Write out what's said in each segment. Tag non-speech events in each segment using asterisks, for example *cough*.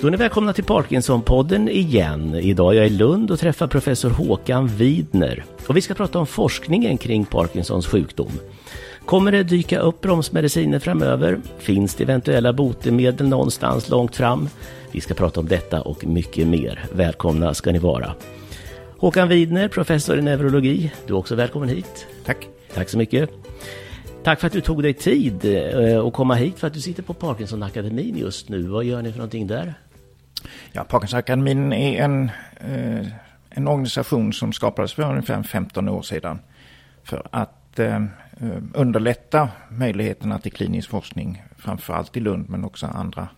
Då är ni välkomna till Parkinson-podden igen. Idag är jag i Lund och träffar professor Håkan Widner. Och vi ska prata om forskningen kring Parkinsons sjukdom. Kommer det dyka upp bromsmediciner framöver? Finns det eventuella botemedel någonstans långt fram? Vi ska prata om detta och mycket mer. Välkomna ska ni vara. Håkan Widner, professor i neurologi. Du är också välkommen hit. Tack. Tack så mycket. Tack för att du tog dig tid eh, att komma hit för att du sitter på Parkinsonakademin just nu. Vad gör ni för någonting där? Ja, Parkinsonakademin är en, eh, en organisation som skapades för ungefär 15 år sedan för att eh, underlätta möjligheterna till klinisk forskning, framför allt i Lund men också andra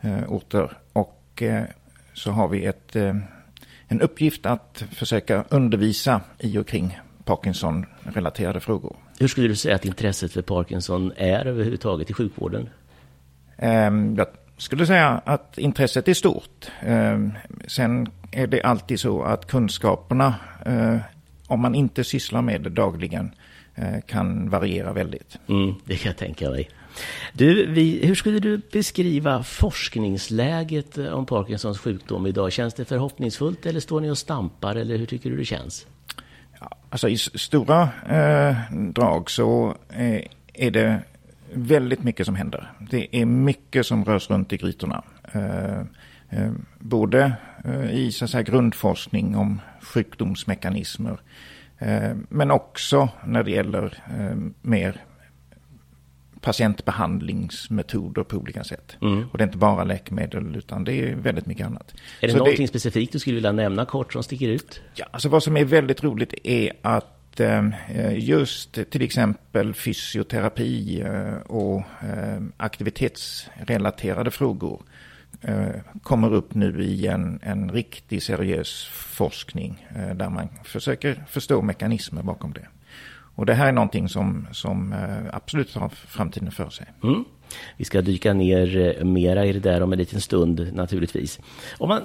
eh, orter. Och så har vi ett, en uppgift att försöka undervisa i och kring Parkinson-relaterade frågor. Hur skulle du säga att intresset för Parkinson är överhuvudtaget i sjukvården? Ehm, jag skulle säga att intresset är stort. Ehm, sen är det alltid så att kunskaperna, eh, om man inte sysslar med det dagligen, eh, kan variera väldigt. Mm, det kan jag tänka mig. Du, vi, hur skulle du beskriva forskningsläget eh, om Parkinsons sjukdom idag? Känns det förhoppningsfullt eller står ni och stampar eller hur tycker du det känns? Ja, alltså i stora eh, drag så eh, är det väldigt mycket som händer. Det är mycket som rörs runt i grytorna. Eh, eh, både eh, i så säga, grundforskning om sjukdomsmekanismer men också när det gäller mer patientbehandlingsmetoder på olika sätt. Mm. Och det är inte bara läkemedel utan det är väldigt mycket annat. Är det Så någonting det... specifikt du skulle vilja nämna kort som sticker ut? Ja, alltså vad som är väldigt roligt är att Eh, just till exempel fysioterapi eh, och eh, aktivitetsrelaterade frågor kommer upp nu i en, en riktig seriös forskning där man försöker förstå mekanismer bakom det. Och det här är någonting som, som absolut har framtiden för sig. Mm. Vi ska dyka ner mera i det där om en liten stund naturligtvis. Om man,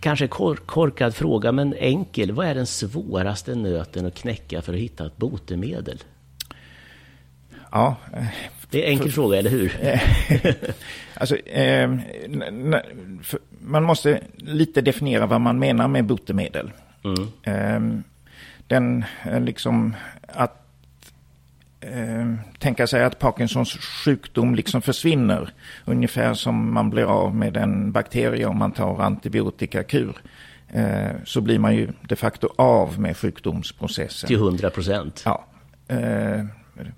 kanske kork, korkad fråga men enkel. Vad är den svåraste nöten att knäcka för att hitta ett botemedel? Ja. Det är en enkel för, fråga, eller hur? *laughs* alltså, eh, man måste lite definiera vad man menar med botemedel. Mm. Eh, den liksom att eh, tänka sig att Parkinsons sjukdom liksom försvinner. Ungefär som man blir av med en bakterie om man tar antibiotikakur. Eh, så blir man ju de facto av med sjukdomsprocessen. Till 100 procent? Ja. Eh,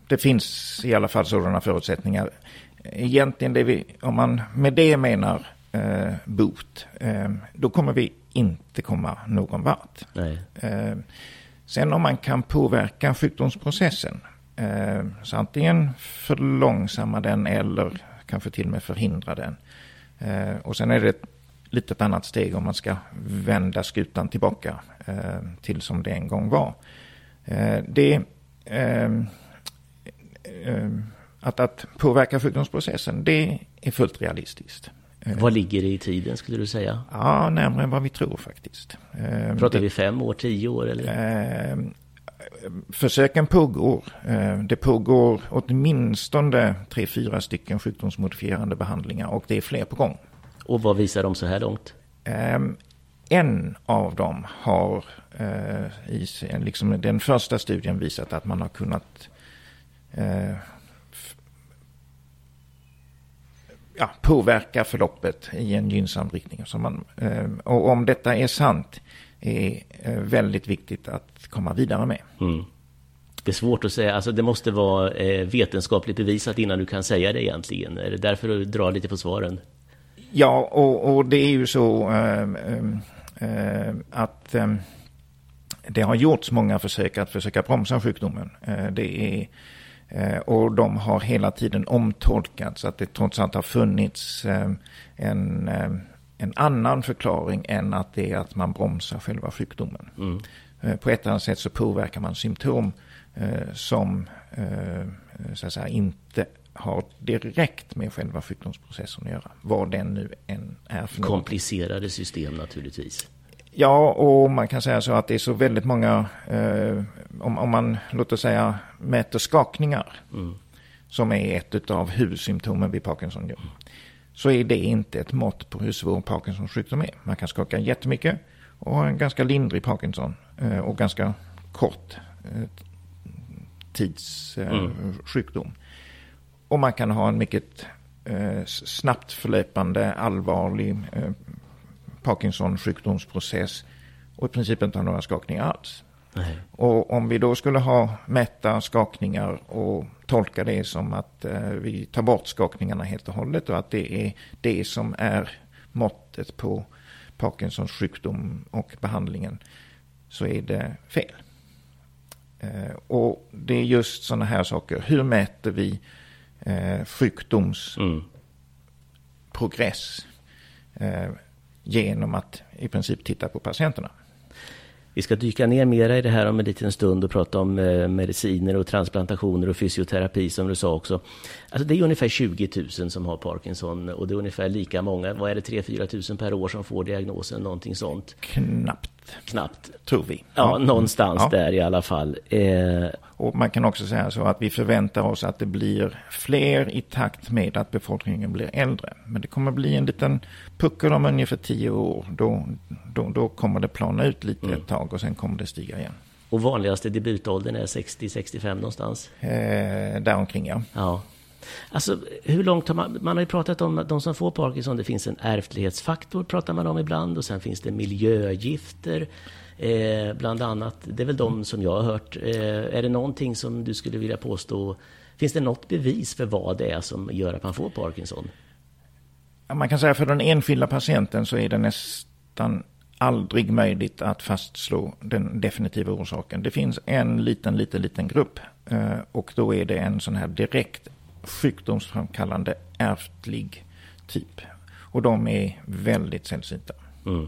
det finns i alla fall sådana förutsättningar. Egentligen det vi, om man med det menar eh, bot, då kommer vi inte komma någon vart. Sen om man kan påverka sjukdomsprocessen, så antingen förlångsamma den eller kanske till och med förhindra den. Eh, och sen är det ett litet annat steg om man ska vända skutan tillbaka eh, till som det en gång var. Eh, det eh, eh, att, att påverka sjukdomsprocessen, det är fullt realistiskt. Vad ligger det i tiden skulle du säga? Ja, närmare än vad vi tror faktiskt. Ehm, Pratar det, vi fem år, tio år eller? Försöken pågår. Eh, det pågår åtminstone tre, fyra stycken sjukdomsmodifierande behandlingar och det är fler på gång. Och vad visar de så här långt? Eh, en av dem har eh, i liksom den första studien visat att man har kunnat eh, ja, påverka förloppet i en gynnsam riktning. Så man, eh, och om detta är sant är eh, väldigt viktigt att komma vidare med. Mm. Det är svårt att säga, alltså det måste vara eh, vetenskapligt bevisat innan du kan säga det egentligen. Är det därför du drar lite på svaren? Ja, och, och det är ju så äh, äh, att äh, det har gjorts många försök att försöka bromsa sjukdomen. det är, och de har hela tiden omtolkats, att det trots allt har funnits en, en annan förklaring än att det är att man bromsar själva sjukdomen. Mm. På ett annat sätt så påverkar man symptom som så att säga, inte har direkt med själva sjukdomsprocessen att göra. Vad den nu än är för Komplicerade något. system naturligtvis. Ja, och man kan säga så att det är så väldigt många, eh, om, om, man låt oss säga mäter skakningar, mm. som är ett av huvudsymptomen vid Parkinson, mm. Så är det inte ett mått på hur svår Parkinsons sjukdom är. Man kan skaka jättemycket och ha en ganska lindrig Parkinson eh, och ganska kort eh, tids eh, mm. sjukdom. Och man kan ha en mycket eh, snabbt förlöpande allvarlig eh, Parkinson-sjukdomsprocess och i princip inte ha några skakningar alls. Nej. Och om vi då skulle ha mätta skakningar och tolka det som att eh, vi tar bort skakningarna helt och hållet och att det är det som är måttet på Parkinsons sjukdom och behandlingen så är det fel. Eh, och det är just sådana här saker. Hur mäter vi eh, sjukdomsprogress mm. genom att i princip titta på patienterna. Vi ska dyka ner mera i det här om en liten stund och prata om eh, mediciner och transplantationer och fysioterapi som du sa också. Alltså det är ungefär 20 000 som har Parkinson och det är ungefär lika många, vad är det, 3-4 000 per år som får diagnosen, någonting sånt? Knappt. Knappt. Tror vi. Ja, ja. någonstans ja. där i alla fall. Eh... Och man kan också säga så att vi förväntar oss att det blir fler i takt med att befolkningen blir äldre. Men det kommer bli en liten puckel om ungefär 10 år. Då, då, då kommer det plana ut lite mm. ett tag och sen kommer det stiga igen. Och vanligaste debutåldern är 60-65 någonstans? Eh, däromkring ja. ja. Alltså, hur långt har man... Man har ju pratat om de som får Parkinson, det finns en ärftlighetsfaktor, pratar man om ibland, och sen finns det miljögifter, eh, bland annat. Det är väl de som jag har hört. Eh, är det någonting som du skulle vilja påstå, finns det något bevis för vad det är som gör att man får Parkinson? Man kan säga för den enskilda patienten så är det nästan aldrig möjligt att fastslå den definitiva orsaken. Det finns en liten, liten, liten grupp eh, och då är det en sån här direkt sjukdomsframkallande ärftlig typ. Och de är väldigt sällsynta. Mm.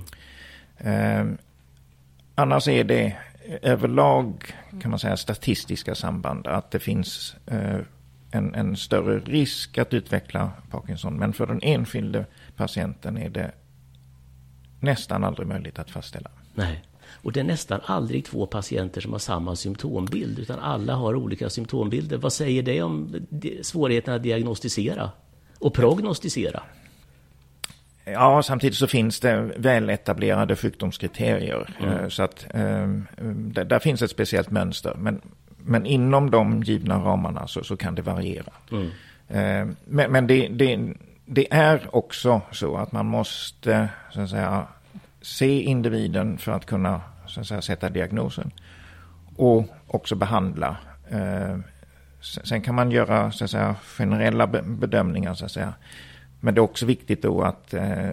Annars är det eh, överlag kan man säga statistiska samband. Att det finns eh, en, en, större risk att utveckla Parkinson. Men för den enskilde patienten är det nästan aldrig möjligt att fastställa. Nej. Och det är nästan aldrig två patienter som har samma symptombild, utan alla har olika symptombilder. Vad säger det om svårigheten att diagnostisera och prognostisera? Ja, samtidigt så finns det väletablerade sjukdomskriterier. Mm. Eh, så att um, där, där, finns ett speciellt mönster. Men, men inom de givna ramarna så, så kan det variera. Mm. Uh, men, men det, det, det, är också så att man måste så att säga, se individen för att kunna så att säga, sätta diagnosen. Och också behandla. Eh, sen kan man göra så att säga, generella bedömningar. Så att säga. Men det är också viktigt då att eh,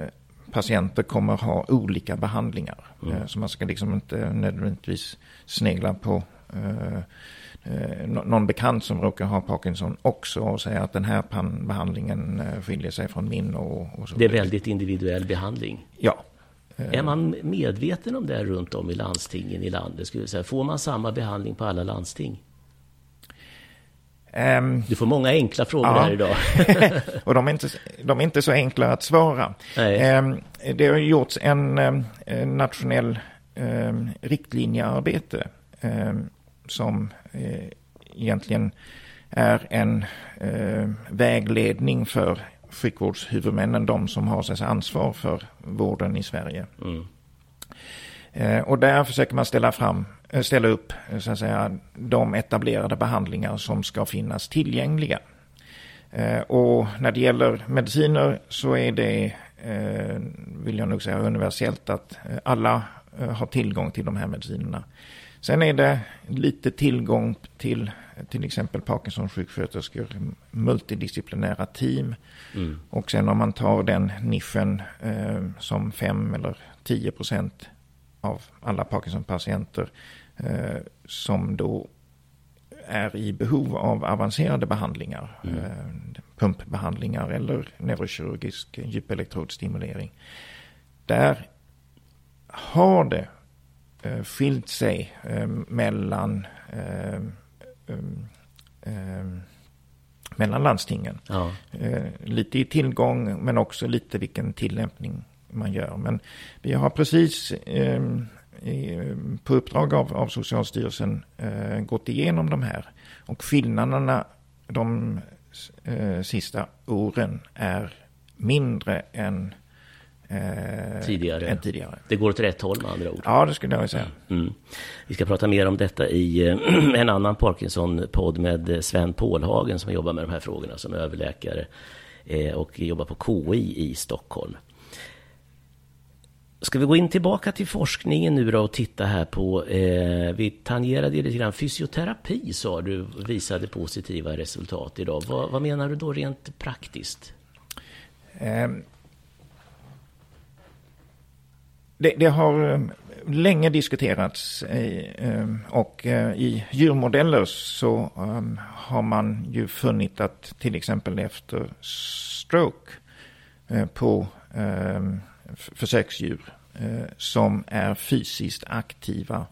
patienter kommer ha olika behandlingar. Mm. Eh, så man ska liksom inte nödvändigtvis snegla på någon bekant som råkar ha Parkinson också och säga att den här behandlingen skiljer sig från min. Och, och så det är väldigt individuell behandling. Ja. Är man medveten om det runt om i landstingen i landet? Skulle säga? Får man samma behandling på alla landsting? Um, du får många enkla frågor ja. här idag. *laughs* och de är, inte, de är inte så enkla att svara. Um, det har gjorts en, um, nationell riktlinjearbete som uh, egentligen är en uh, vägledning för sjukvårdshuvudmännen, de som har ansvar för vården i Sverige. Mm. Eh, och där försöker man ställa, fram, eh, ställa upp eh, så att säga, de etablerade behandlingar som ska finnas tillgängliga. Och när det gäller mediciner så är det, vill jag nog säga, universellt att alla har tillgång till de här medicinerna. Sen är det lite tillgång till till exempel Parkinsons sjuksköterskor, multidisciplinära team. Mm. Och sen om man tar den nischen eh, som 5 eller 10 procent av alla Parkinson-patienter eh, som då är i behov av avancerade behandlingar, mm. eh, pumpbehandlingar eller neurokirurgisk djupelektrodstimulering. Där har det eh, skilt sig eh, mellan eh, eh, mellan landstingen. Ja. Lite i tillgång men också lite vilken tillämpning man gör. Men vi har precis eh, på uppdrag av, av Socialstyrelsen eh, gått igenom de här. Och skillnaderna de eh, sista åren är mindre än eh, tidigare. än tidigare. Det går åt rätt håll med andra ord. Ja, det skulle jag säga. Mm. Vi ska prata mer om detta i eh, *clears throat* en annan Parkinson-podd med Sven Pålhagen som jobbar med de här frågorna som överläkare eh, och jobbar på KI i Stockholm. Ska vi gå in tillbaka till forskningen nu då och titta här på, eh, vi tangerade lite grann, fysioterapi sa du visade positiva resultat idag. Vad, vad menar du då rent praktiskt? Um det, det, har ehm, länge diskuterats ehm, och eh, i djurmodeller så har man ju funnit att till exempel efter stroke eh, på försöksdjur som är fysiskt aktiva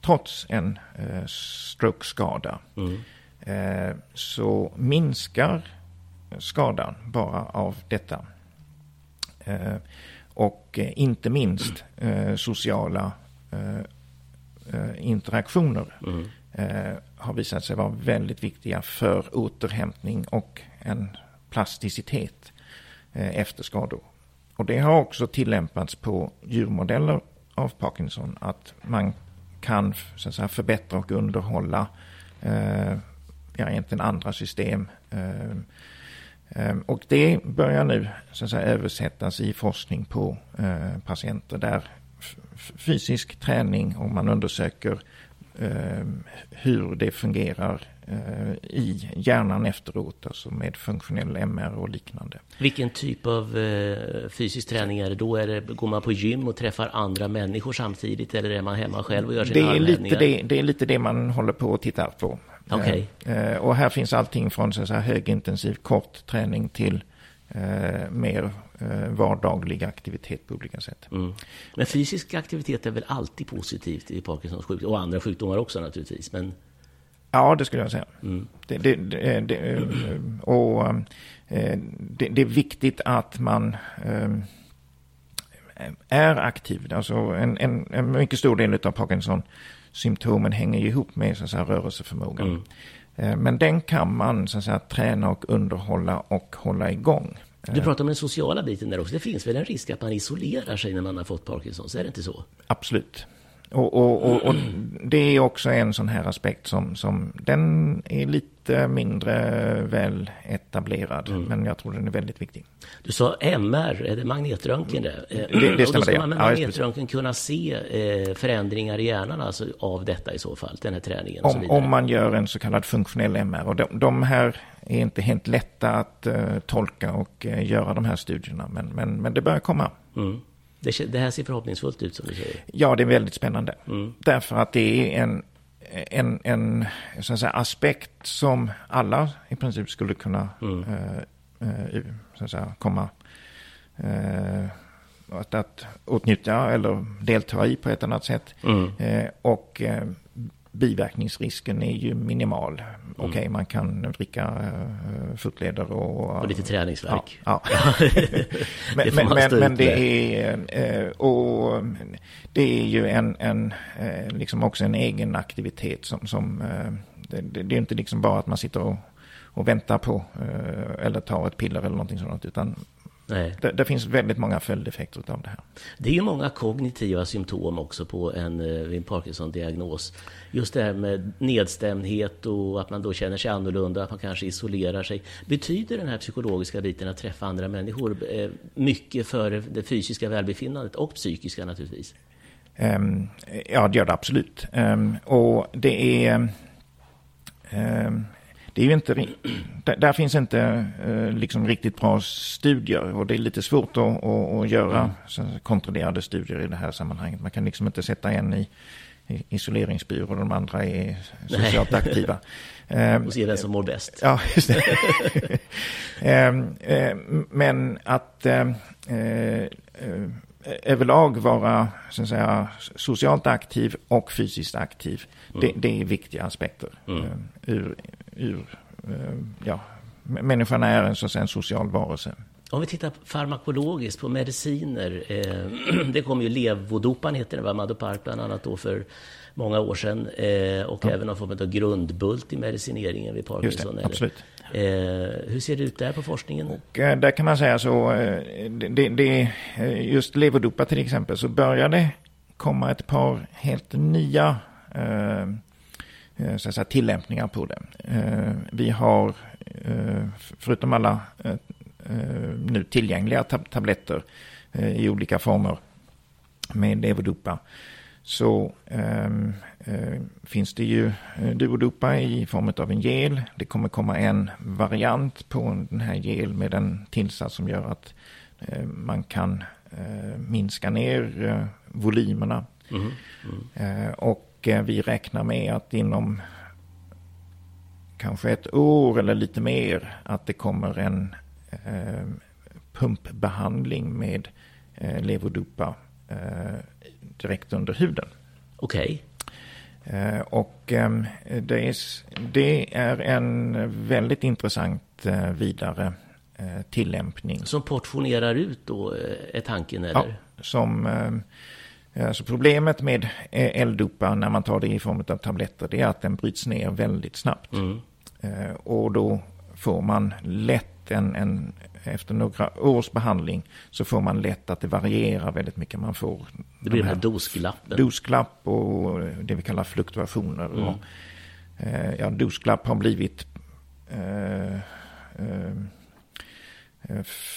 trots en stroke-skada mm. så minskar skadan bara av detta. Och eh, inte minst eh, sociala eh, interaktioner mm. har visat sig vara väldigt viktiga för återhämtning och en plasticitet efter skador. Och det har också tillämpats på djurmodeller av Parkinson att man kan så att säga, förbättra och underhålla eh, ja, egentligen andra system. Eh, eh och det börjar nu så att säga, översättas i forskning på eh, patienter där fysisk träning och man undersöker eh, hur det fungerar eh, i hjärnan efteråt, alltså med funktionell MR och liknande. Vilken typ av eh, fysisk träning är det då? Är det, går man på gym och träffar andra människor samtidigt eller är man hemma själv och gör sina det är lite det, det är lite det man håller på och tittar på. Okay. Eh, och här finns allting från så här, högintensiv kort träning till eh, mer eh, vardaglig aktivitet på olika sätt. Mm. Men fysisk aktivitet är väl alltid positivt i Parkinsons sjukdom och andra sjukdomar också naturligtvis. Men... Ja, det skulle jag säga. Mm. Det, det, det, och det, är viktigt att man är aktiv. Alltså en, en, en mycket stor del av Parkinson symptomen hänger ihop med så att säga, rörelseförmågan. Mm. Eh, men den kan man så att säga, träna och underhålla och hålla igång. Du eh, pratar om den sociala biten där också. Det finns väl en risk att man isolerar sig när man har fått Parkinsons? Är det inte så? Absolut. Och, och, och, och, det är också en sån här aspekt som, som den är lite mindre väl etablerad. Mm. Men jag tror den är väldigt viktig. Du sa MR, är det magnetröntgen det? Det, det stämmer. Och då ska man med magnetröntgen kunna se eh, förändringar i hjärnan alltså av detta i så fall, den här träningen? Om, om man gör en så kallad funktionell MR. Och de, de här är inte helt lätta att uh, tolka och uh, göra de här studierna. Men, men, men det börjar komma. Mm. Det, det, här ser förhoppningsfullt ut som du säger. Ja, det är väldigt spännande. Mm. Därför att det är en, en, en så att säga, aspekt som alla i princip skulle kunna mm. eh, så att säga, komma eh, att, att åtnjuta eller delta i på ett annat sätt. Mm. Eh, och eh, biverkningsrisken är ju minimal. Mm. Okej, okay, man kan dricka uh, fotleder och... Och lite träningsverk. Ja. ja. *laughs* *laughs* men, det men, men, men, det är... Uh, och det är ju en, en uh, liksom också en egen aktivitet som... som det, det, är inte liksom bara att man sitter och, och väntar på eller tar ett piller eller någonting sådant. Utan Nej. Det, det, finns väldigt många följdeffekter av det här. Det är ju många kognitiva symptom också på en, eh, en Parkinson-diagnos. Just det här med nedstämdhet och att man då känner sig annorlunda, att man kanske isolerar sig. Betyder den här psykologiska biten att träffa andra människor eh, mycket för det fysiska välbefinnandet och psykiska naturligtvis? Um, ja, det gör det absolut. Um, och det är... Um, det är ju inte... *clears throat* Där, finns inte uh, liksom riktigt bra studier och det är lite svårt att, att, göra mm. kontrollerade studier i det här sammanhanget. Man kan liksom inte sätta en i, isoleringsbyrå och de andra är socialt Nej. aktiva. *laughs* och se vem som mår bäst. Ja, just det. *laughs* Men att överlag vara så att säga, socialt aktiv och fysiskt aktiv. Mm. Det, det, är viktiga aspekter. Mm. Ur, ur uh, ja, människan är en, så att säga, en social varelse. Om vi tittar farmakologiskt på mediciner. Eh, *clears throat* det kom ju levodopan, heter det, va? Madopark bland annat då för många år sedan. Eh, och ja. även någon form av grundbult i medicineringen vid Parkinson. Just det, absolut. Eh, hur ser det ut där på forskningen? Och, eh, där kan man säga så, eh, det, det, eh, just levodopa till exempel, så börjar det komma ett par helt nya eh, så att säga, tillämpningar på det. vi har, förutom alla nu tillgängliga tab tabletter i olika former med levodopa, så uh, finns det ju duodopa i form av en gel. Det kommer komma en variant på den här gel med en tillsats som gör att man kan minska ner volymerna. Mm. Mm. och vi räknar med att inom kanske ett år eller lite mer att det kommer en pumpbehandling med levodopa direkt under huden. Okej. Okay. Eh, och ehm, det är, det är en väldigt intressant eh, vidare eh, tillämpning. Som portionerar ut då, är tanken eller? Ja, som... Alltså problemet med L-dopa när man tar det i form av tabletter det är att den bryts ner väldigt snabbt. Mm. Och då får man lätt en, en, efter några års behandling så får man lätt att det varierar väldigt mycket. Man får det blir de här dosglappen. Dosglapp och det vi kallar fluktuationer. Mm. Och, eh, ja, dosglapp har blivit eh, eh,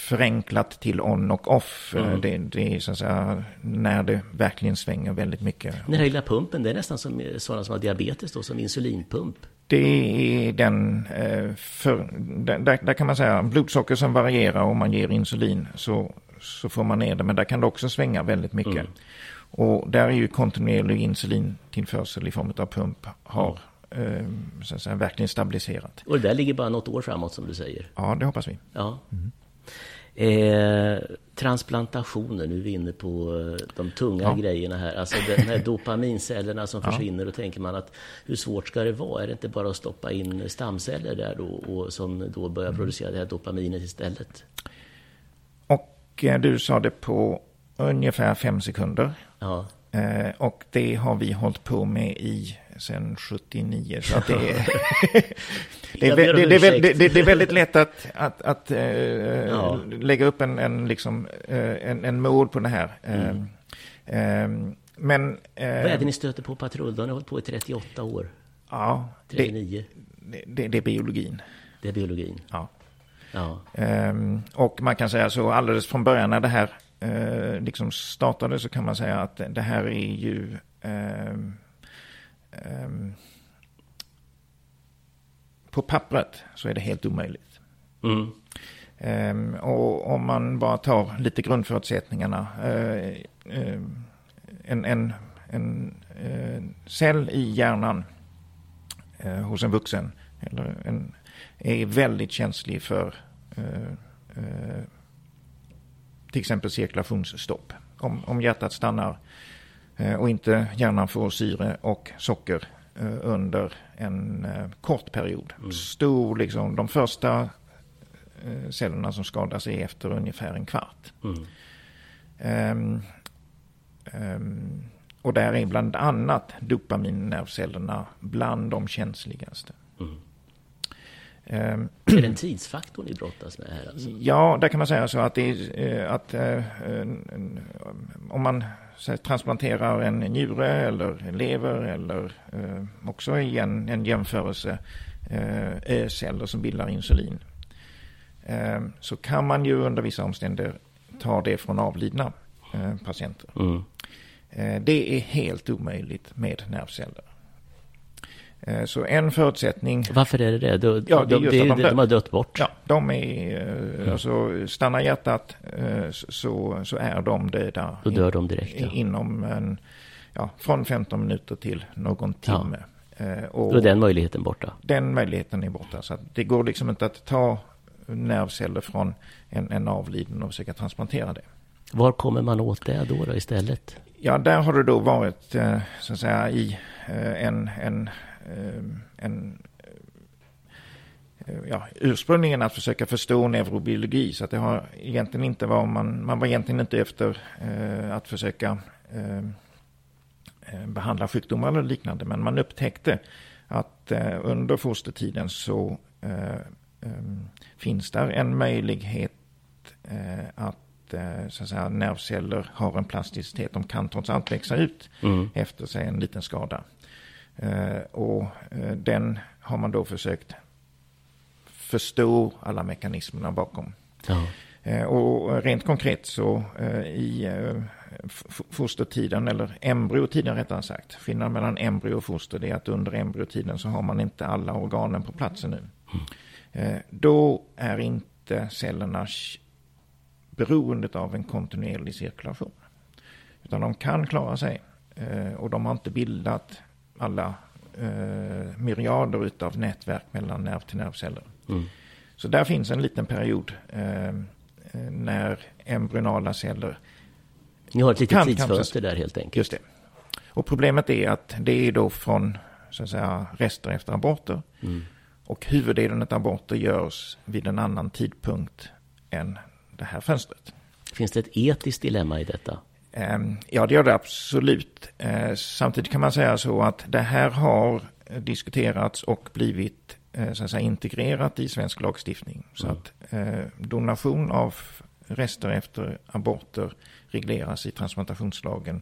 förenklat till on och off. Mm. Det, det, är så att säga när det verkligen svänger väldigt mycket. Den här lilla pumpen, det är nästan som sådana som har diabetes då, som insulinpump. Det är den, eh, för, där, där kan man säga blodsocker som varierar om man ger insulin så, så får man ner det. Men där kan det också svänga väldigt mycket. Mm. Och där är ju kontinuerlig insulintillförsel i form av pump har. Så att säga, verkligen stabiliserat. Och det där ligger bara något år framåt som du säger? Ja, det hoppas vi. Ja. Mm. Eh, transplantationer, nu är vi inne på eh, de tunga ja. grejerna här. Alltså de här *laughs* dopamincellerna som försvinner. Ja. Då tänker man att hur svårt ska det vara? Är det inte bara att stoppa in stamceller där då och som då börjar mm. producera det här dopaminet istället? Och eh, du sa det på ungefär fem sekunder. Ja. Eh, och det har vi hållit på med i sen 79. Så att det, *laughs* är, *laughs* det, är, det, det, det, det, är väldigt lätt att, att, att äh, ja. lägga upp en, en, liksom, äh, en, en mål på det här. Mm. Äh, men, Vad är det ni stöter på patrull? Då har hållit på i 38 år. Ja, 39. Det, det, är biologin. Det är biologin. Ja. ja. Ehm, och man kan säga så alldeles från början när det här eh, liksom startade så kan man säga att det här är ju eh, eh, på pappret så är det helt omöjligt. Mm. Um, och om man bara tar lite grundförutsättningarna. Uh, uh, en, en, en uh, cell i hjärnan hos en vuxen eller en, är väldigt känslig för till exempel cirkulationsstopp. Om, om hjärtat stannar och inte hjärnan får syre och socker eh, under en eh, kort period. Mm. Stor, liksom, de första cellerna som skadas är efter ungefär en kvart. Mm. Um, um, och där är bland annat dopaminnervcellerna bland de känsligaste. Mm. Ehm, är det en tidsfaktor ni brottas med här? Alltså? Ja, där kan man säga så att, det är, eh, att eh, om man transplanterar en njure eller lever eller eh, också i en, en jämförelse ö-celler som bildar insulin. Ehm, så kan man ju under vissa omständigheter ta det från avlidna patienter. Mm. Eh, det är helt omöjligt med nervceller. Eh, så en förutsättning... Varför är det det? De, ja, det är de, de, de, de har dött bort? Ja, de är... Mm. Alltså, stannar hjärtat så, så är de döda. Då dör de direkt, ja. Inom en, ja, från 15 minuter till någon timme. Ja. Och Då är den möjligheten borta? Den möjligheten är borta. Så det går liksom inte att ta nervceller från en, en avliden och försöka transplantera det. Var kommer man åt det då, då istället? Ja, där har det då varit eh, så att säga i eh, en, en, eh, en ja, ursprungligen att försöka förstå neurobiologi. Så att det har egentligen inte var man, man var egentligen inte efter att försöka behandla sjukdomar eller liknande. Men man upptäckte att under fostertiden så finns där en möjlighet att Eh, så att säga, nervceller har en plasticitet. De kan trots allt växa ut mm. efter sig en liten skada. Eh, och eh, den har man då försökt förstå alla mekanismerna bakom. Ja. Och rent konkret så i fostertiden, eller embryotiden rättare sagt. Skillnaden mellan embryo och foster det är att under embryotiden så har man inte alla organen på plats ännu. Mm. Då är inte cellerna beroendet av en kontinuerlig cirkulation. Utan de kan klara sig eh, och de har inte bildat alla eh, myriader av nätverk mellan nerv till nervceller. Mm. Så där finns en liten period eh, när embryonala celler Ni har ett litet tidsfönster där helt enkelt. Just det. Och problemet är att det är då från så att säga, rester efter aborter. Mm. Och huvuddelen av aborter görs vid en annan tidpunkt än det här fönstret. Finns det ett etiskt dilemma i detta? Ehm, ja, det gör det absolut. Ehm, samtidigt kan man säga så att det här har diskuterats och blivit eh, så att säga, integrerat i svensk lagstiftning. Så mm. att eh, donation av rester efter aborter regleras i transplantationslagen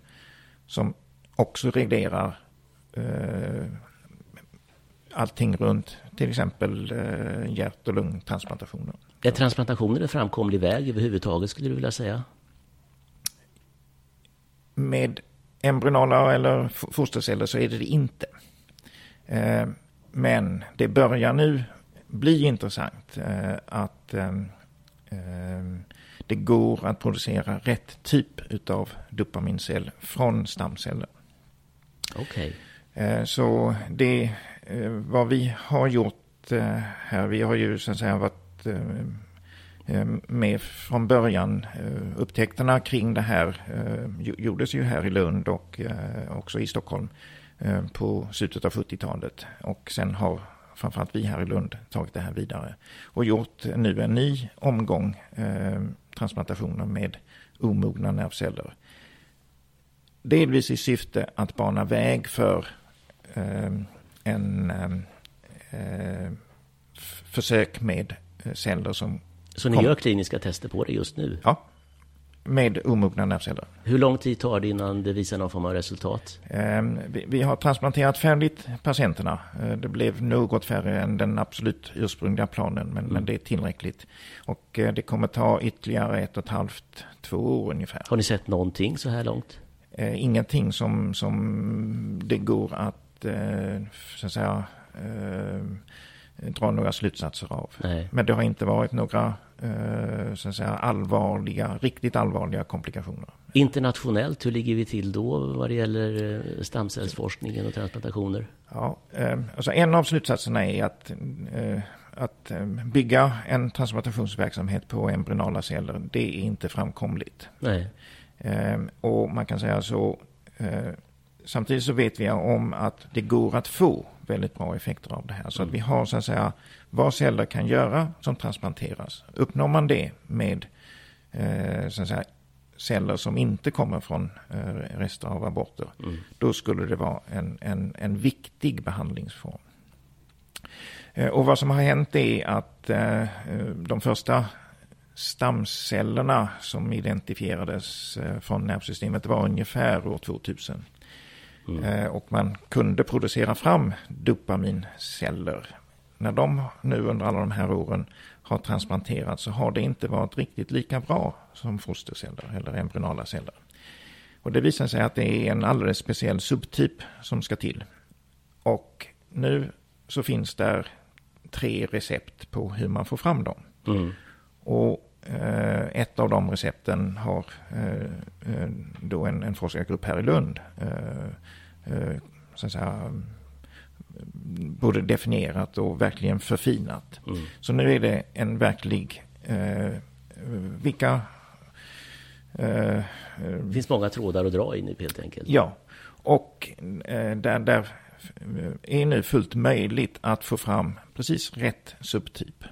som också reglerar eh, allting runt till exempel hjärt och lungtransplantationer. Är transplantationer en framkomlig väg överhuvudtaget skulle du vilja säga? Med embryonala eller fosterceller så är det det inte. Eh, men det börjar nu bli intressant eh, att eh, det går att producera rätt typ av dopamincell från stamceller. Okej. Okay. Så det vad vi har gjort här, vi har ju så att säga varit Eh, eh, Eh, med från början. Eh, upptäckterna kring det här eh, gjordes ju här i Lund och också i Stockholm på slutet av 70-talet. Och sen har framförallt vi här i Lund tagit det här vidare och gjort nu en ny omgång transplantationer med omogna nervceller. Delvis i syfte att bana väg för en försök med celler som... Så ni kom... gör kliniska tester på det just nu? Ja, med omogna nervceller. Hur lång tid tar det innan det visar någon form av resultat? Ehm, vi har transplanterat färdigt patienterna. Eh, det blev något färre än den absolut ursprungliga planen, men, mm. det är tillräckligt. Och eh, det kommer ta ytterligare ett och ett halvt, två år ungefär. Har ni sett någonting så här långt? Ingenting som, som det går att, så att säga, dra några slutsatser av. Nej. Men det har inte varit några eh, så att säga, allvarliga, riktigt allvarliga komplikationer. Internationellt, hur ligger vi till då vad det gäller eh, stamcellsforskningen och transplantationer? Ja, eh, alltså en av slutsatserna är att, att bygga en transplantationsverksamhet på embryonala celler, det är inte framkomligt. Nej. Och man kan säga så, samtidigt så vet vi om att det går att få väldigt bra effekter av det här. Så att vi har så att säga vad celler kan göra som transplanteras. Uppnår man det med eh, så att säga, celler som inte kommer från eh, rester av aborter. Mm. Då skulle det vara en, en, en viktig behandlingsform. Eh, och vad som har hänt är att eh, de första stamcellerna som identifierades eh, från nervsystemet var ungefär år 2000. Mm. Eh, och man kunde producera fram dopaminceller. När de nu under alla de här åren har transplanterats så har det inte varit riktigt lika bra som fosterceller eller embryonala celler. Och det visar sig att det är en alldeles speciell subtyp som ska till. Och nu så finns där tre recept på hur man får fram dem. Mm. Och ett av de recepten har eh, eh då en, en forskargrupp här i Lund eh, eh, så att säga, både definierat och verkligen förfinat. Mm. Så nu är det en verklig, eh, vilka... Eh, det finns många trådar att dra i helt enkelt. Ja, och eh, där, där är nu fullt möjligt att få fram precis rätt subtyp.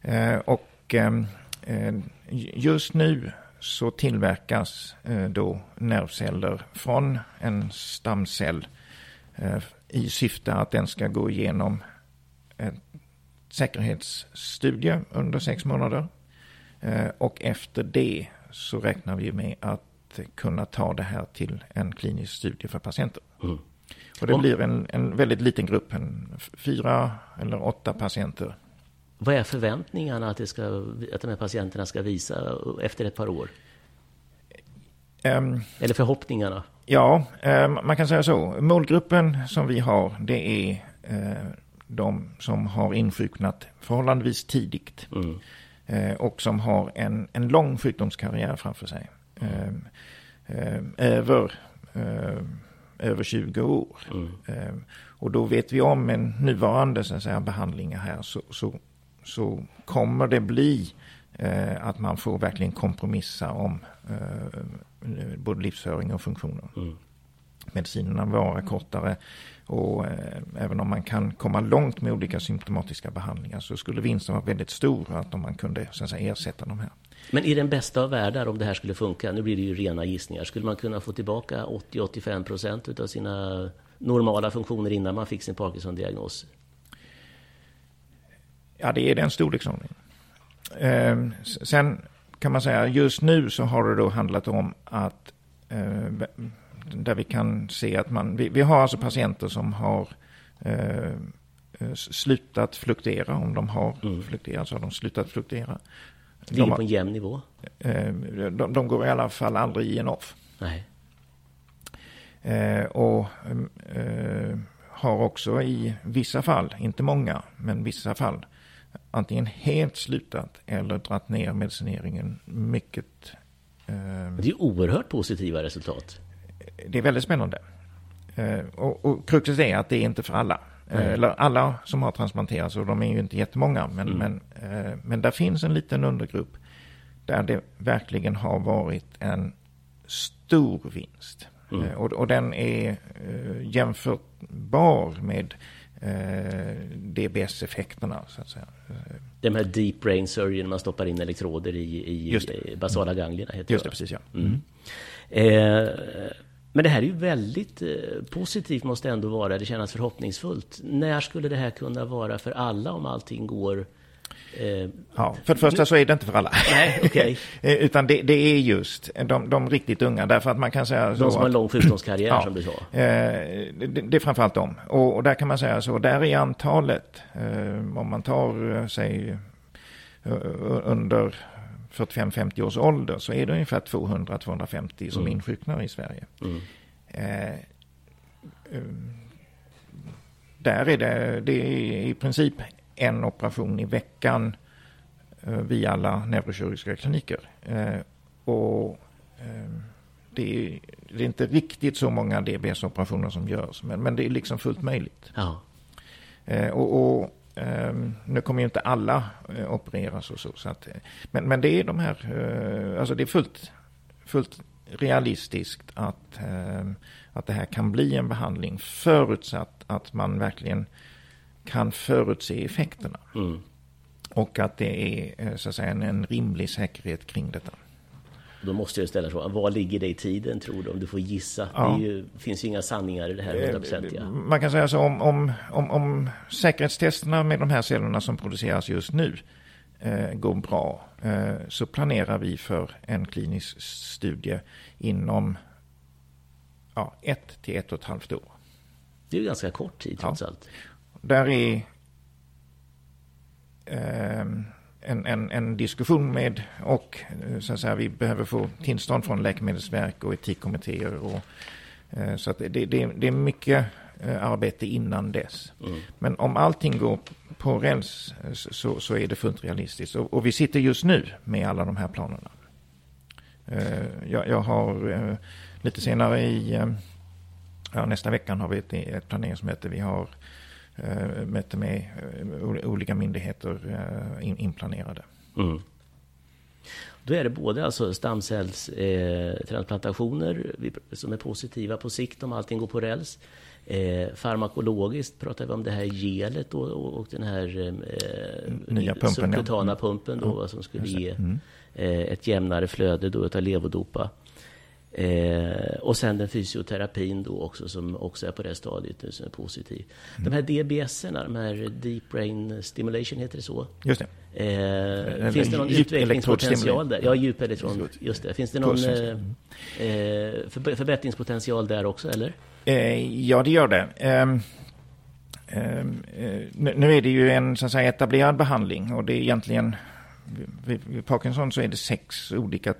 Eh, och eh, just nu så tillverkas eh, då nervceller från en stamcell i syfte att den ska gå igenom en säkerhetsstudie under sex månader. Och efter det så räknar vi med att kunna ta det här till en klinisk studie för patienter. Mm. Och det blir en, en väldigt liten grupp, en fyra eller åtta patienter. Vad är förväntningarna att, det ska, att de här patienterna ska visa efter ett par år? Um, eller förhoppningarna? Ja, um, man kan säga så. Målgruppen som vi har, det är uh, de som har insjuknat förhållandevis tidigt. Mm. Uh, och som har en, en lång sjukdomskarriär framför sig. Um, över över 20 år. Mm. Och då vet vi om med nuvarande så att säga, behandlingar här så, så, så kommer det bli eh, att man får verkligen kompromissa om eh, både livsföring och funktioner. Mm. Medicinerna vara kortare och eh, även om man kan komma långt med olika symptomatiska behandlingar så skulle vinsten vara väldigt stor att om man kunde så säga, ersätta de här. Men i den bästa av världar, om det här skulle funka, nu blir det ju rena gissningar, skulle man kunna få tillbaka 80-85 procent av sina normala funktioner innan man fick sin Parkinson-diagnos? Ja, det är den storleksordningen. Eh, sen kan man säga, just nu så har det då handlat om att eh, där vi kan se att man, vi, vi har alltså patienter som har eh, slutat fluktera, om de har mm. flukterat så har de slutat fluktera. Ligger de, på en jämn nivå? Eh, de, de, går i alla fall aldrig i en off. Nej. Eh, och eh, har också i vissa fall, inte många, men vissa fall, antingen helt slutat eller dratt ner medicineringen mycket. Det är oerhört positiva resultat. Det är väldigt spännande. Och, och kruxet är att det är inte för alla. Mm. Eller alla som har transplanterats, och de är ju inte jättemånga, men, mm. men, eh, men där finns en liten undergrupp där det verkligen har varit en stor vinst. Mm. Eh, och, och, den är jämförbar med DBS-effekterna, så att säga. De här deep brain surgery, när man stoppar in elektroder i, i basala ganglierna, heter Just det, precis ja. Mm. Eh, men det här är ju väldigt eh, positivt måste ändå vara. Det känns förhoppningsfullt. När skulle det här kunna vara för alla om allting går Eh, ja, för det första så är det inte för alla. Nej, okay. *laughs* Eh, utan det, det, är just de, de, riktigt unga. Därför att man kan säga De som har en lång sjukdomskarriär ja, som du sa. Eh, det, det, är framförallt dem. Och, och, där kan man säga så, där är antalet, eh, om man tar, eh, sig under 45-50 års ålder så är det ungefär 200-250 som mm. insjuknar i Sverige. Mm. Eh, eh, där är det, det är i princip en operation i veckan eh, via alla neurokirurgiska kliniker. Eh, och eh, det är, det är, inte riktigt så många DBS-operationer som görs, men, men det är liksom fullt möjligt. Ja. Och, och Um, nu kommer ju inte alla opereras och så. så att, men, men det är de här, alltså det är fullt, fullt realistiskt att, uh, att det här kan bli en behandling förutsatt att man verkligen kan förutse effekterna. Mm. Och att det är eh, så att säga, en, en rimlig säkerhet kring detta. Då måste jag ställa frågan, vad ligger det i tiden tror du? Om du får gissa. Ja. Det ju, finns ju inga sanningar i det här 100%. Man kan säga så om, om, om, om säkerhetstesterna med de här cellerna som produceras just nu eh, går bra eh, så planerar vi för en klinisk studie inom ja, ett till ett och ett halvt år. Det är ju ganska kort tid trots ja. allt. Där är eh, en, en, en, diskussion med och så att säga, vi behöver få tillstånd från Läkemedelsverk och etikkommittéer. Och, så att det, det, det är mycket arbete innan dess. Mm. Men om allting går på räls så, så är det fullt realistiskt. Och, och, vi sitter just nu med alla de här planerna. Jag, jag har lite senare i ja, nästa vecka har vi ett, ett planeringsmöte. Vi har eh, möte med eh, olika myndigheter eh, in, inplanerade. Mm. Då är det både alltså stamcellstransplantationer eh, som är positiva på sikt om allting går på räls. Eh, farmakologiskt pratar vi om det här gelet och, och, och den här eh, Nya pumpen, subkutana ja. pumpen då, ja, som skulle ge mm. eh, ett jämnare flöde då utav levodopa. Eh, och sen den fysioterapin då också som också är på det stadiet nu som är positiv. Mm. De här DBS-erna, de här Deep Brain Stimulation heter det så? Just det. Eh, finns det någon utvecklingspotential där? Ja, djup elektron, just det. Finns det någon eh, eh förbättringspotential där också eller? Eh, ja, det gör det. Ehm, ehm, eh, nu är det ju en så att säga, etablerad behandling och det är egentligen vid Parkinson så är det sex olika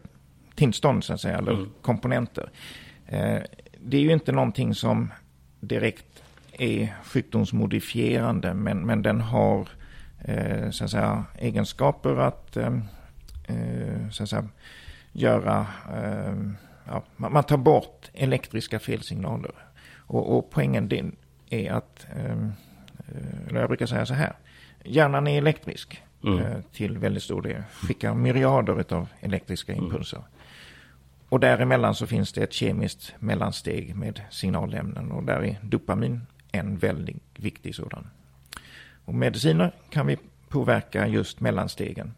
tillstånd så att säga, eller mm. komponenter. Eh, det är ju inte någonting som direkt är sjukdomsmodifierande, men, men den har eh, så att säga, egenskaper att, eh, så att säga, göra... Ja, man tar bort elektriska felsignaler. Och, och poängen är att, eller jag brukar säga så här, hjärnan är elektrisk mm. till väldigt stor del. Skickar myriader av elektriska mm. impulser. Mm. Och däremellan så finns det ett kemiskt mellansteg med signalämnen och där är dopamin en väldigt viktig sådan. Och mediciner kan vi påverka just mellanstegen.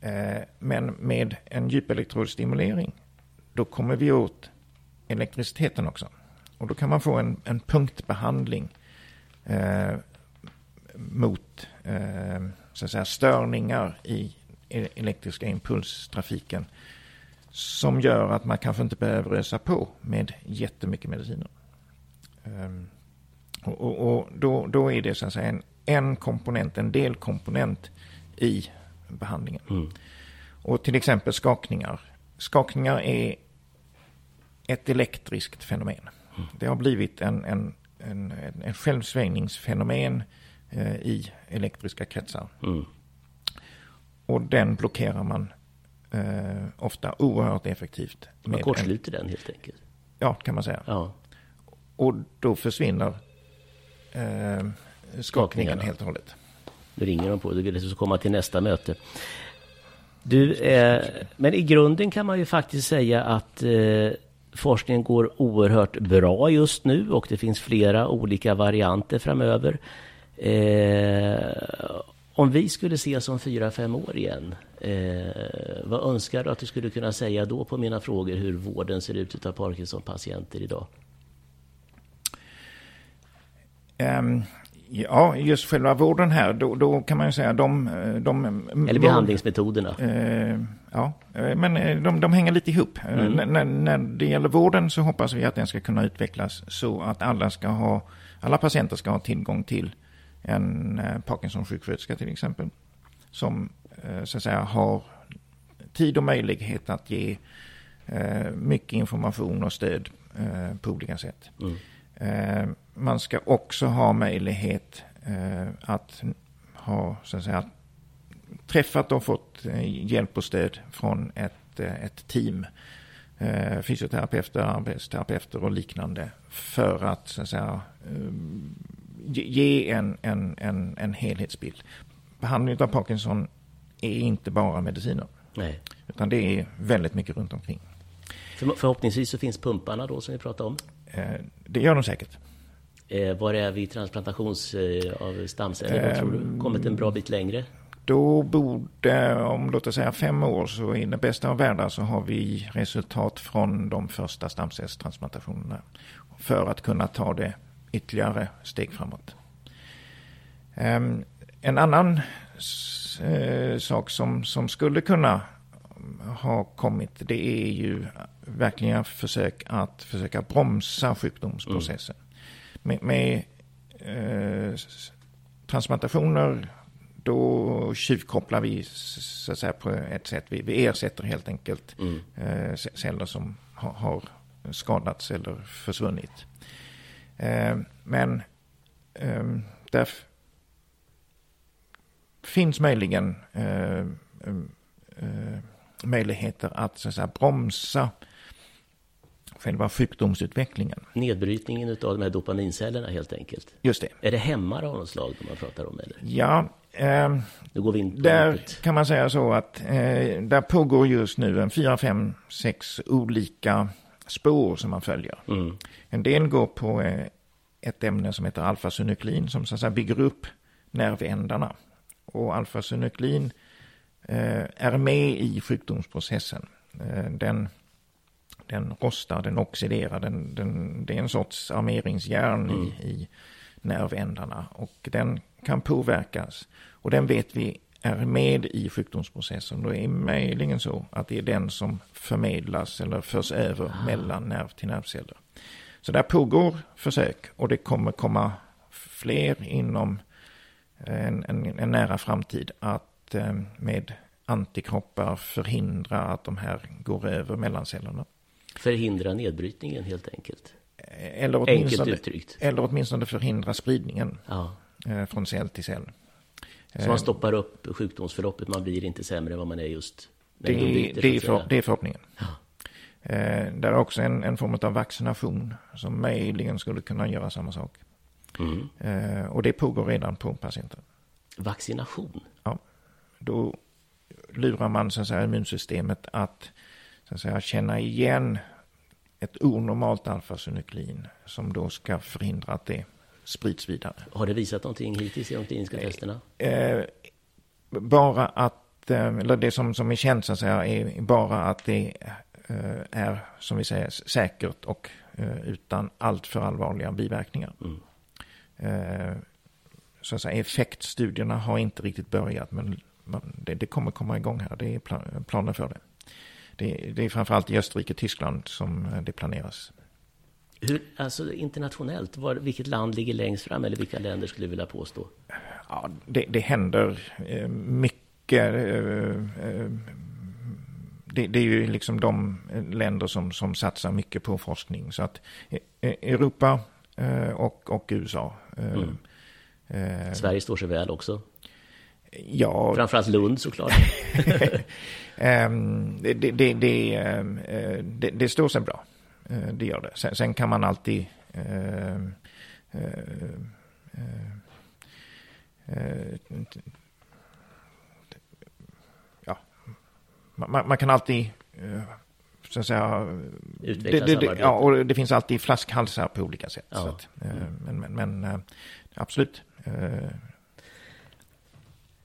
Eh, men med en djupelektrodstimulering då kommer vi åt elektriciteten också. Och då kan man få en, en punktbehandling eh, mot eh, så att säga, störningar i e-, elektriska impulstrafiken som gör att man kanske inte behöver ösa på med jättemycket mediciner. Um, och, och, och då, då, är det så att säga en, en komponent, en delkomponent i behandlingen. Mm. Och till exempel skakningar. Skakningar är ett elektriskt fenomen. Mm. Det har blivit en, en, en, en självsvängningsfenomen eh, i elektriska kretsar. Mm. Och den blockerar man eh, ofta oerhört effektivt. Man kortsluter den helt enkelt? Ja, kan man säga. Ja. Och då försvinner eh, skakningen helt och hållet. Nu ringer de på, du vill så komma till nästa möte. Du, eh, men i grunden kan man ju faktiskt säga att eh, forskningen går oerhört bra just nu och det finns flera olika varianter framöver. Eh, om vi skulle ses om fyra, fem år igen, eh, vad önskar du att du skulle kunna säga då på mina frågor hur vården ser ut av Parkinson-patienter idag? Um, ja, just själva vården här, då, då, kan man ju säga de... de Eller behandlingsmetoderna. Uh, ja, eh, men eh, de, de hänger lite ihop. Mm. När, när det gäller vården så hoppas vi att den ska kunna utvecklas så att alla ska ha, alla patienter ska ha tillgång till en eh, Parkinson-sjuksköterska till exempel. Som eh, så att säga har tid och möjlighet att ge eh, mycket information och stöd på olika sätt. Mm. Man ska också ha möjlighet att ha så att säga träffat och fått hjälp och stöd från ett, ett team fysioterapeuter, arbetsterapeuter och liknande för att, så att säga, ge en, en, en, en helhetsbild. Behandling av Parkinson är inte bara mediciner. Nej. Utan det är väldigt mycket runt omkring. För, förhoppningsvis så finns pumparna då som vi pratade om? Eh, det gör de säkert. Eh, var är vi transplantations eh, av stamceller? Eh, tror du? Kommit en bra bit längre? Då borde, om låt oss säga fem år, så i den bästa av världar så har vi resultat från de första stamcellstransplantationerna. För att kunna ta det ytterligare steg framåt. Ehm, en annan eh, sak som, som skulle kunna ha kommit, det är ju verkligen försök att försöka bromsa sjukdomsprocessen. Mm. Med, med eh, transplantationer, då tjuvkopplar vi så att säga, på ett sätt. Vi, vi ersätter helt enkelt mm. eh, celler som ha, har skadats eller försvunnit. Eh, men eh, där finns möjligen eh, eh, möjligheter att, så att säga, bromsa själva sjukdomsutvecklingen. Nedbrytningen av de här dopamincellerna helt enkelt. Just det. Är det hämmare av något slag man pratar om? Eller? Ja, eh, nu går vi in där kan man säga så att eh, där pågår just nu en fyra, fem, sex olika spår som man följer. Mm. En del går på eh, ett ämne som heter alfasynuklin som så att säga bygger upp nervändarna. Och alfasynuklin eh, är med i sjukdomsprocessen. Eh, den den rostar, den oxiderar, den, den, det är en sorts armeringsjärn mm. i, i nervändarna och den kan påverkas. Och den vet vi är med i sjukdomsprocessen. Då är möjligen så att det är den som förmedlas eller förs över ah. mellan nerv till nervceller. Så där pågår försök och det kommer komma fler inom en, en, en nära framtid att eh, med antikroppar förhindra att de här går över mellan cellerna. Förhindra nedbrytningen helt enkelt. Eller åtminstone, enkelt uttryckt. Eller åtminstone förhindra spridningen ja. Eh, från cell till cell. Så man eh, stoppar upp sjukdomsförloppet, man blir inte sämre än vad man är just det, byter, det, är, för, det är förhoppningen. Ja. Eh, det är också en, en form av vaccination som möjligen skulle kunna göra samma sak. Mm. och det pågår redan på patienter. Vaccination? Ja. Då lurar man så att säga, immunsystemet att så att säga, känna igen ett onormalt alfasynuklin som då ska förhindra att det sprids vidare. Har det visat någonting hittills i de kliniska eh, testerna? Eh, bara att, eh, eller det som, som är känt så att säga, är bara att det eh, är, som vi säger, säkert och eh, utan alltför allvarliga biverkningar. Mm. Eh, så att säga, effektstudierna har inte riktigt börjat, men det, det kommer komma igång här. Det är planer för det det, det är framförallt i Österrike och Tyskland som eh, det planeras. Hur, alltså internationellt, var, vilket land ligger längst fram eller vilka länder skulle du vilja påstå? Ja, det, det händer eh, mycket. Eh, det, det, är ju liksom de länder som, som satsar mycket på forskning. Så att Europa och, och USA. Mm. Sverige står sig väl också. Ja. Framförallt Lund såklart. um, *laughs* det, det, det, um, det, det står sig bra. Uh, det gör det. Sen, sen kan man alltid uh, uh, ja, man, man, kan alltid så att säga, Utveckla det, det, ja, och det finns alltid flaskhalsar på olika sätt. Ja. Att, mm. men, men, men absolut,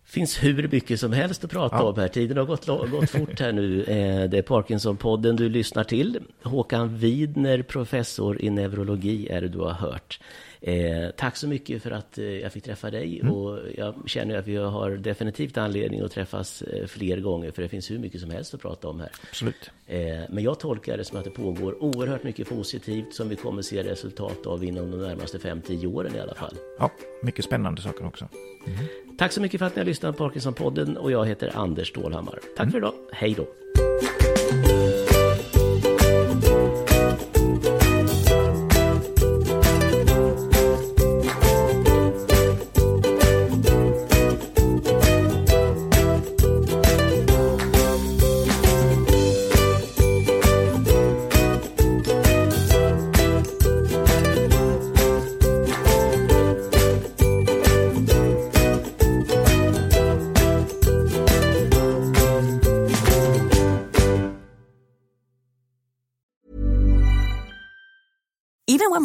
finns hur mycket som helst att prata ja. om här. Tiden har gått, gått fort här nu. Eh, det är Parkinson-podden du lyssnar till. Håkan Widner, professor i neurologi, är det du har hört. Eh, tack så mycket för att eh, jag fick träffa dig mm. och jag känner att vi har definitivt anledning att träffas eh, fler gånger för det finns hur mycket som helst att prata om här. Absolut. Eh, men jag tolkar det som att det pågår oerhört mycket positivt som vi kommer se resultat av inom de närmaste 5-10 åren i alla fall. Ja, mycket spännande saker också. Mm. Tack så mycket för att ni har lyssnat på Parkinson-podden och jag heter Anders Stålhammar. Tack mm. för idag. Hej då.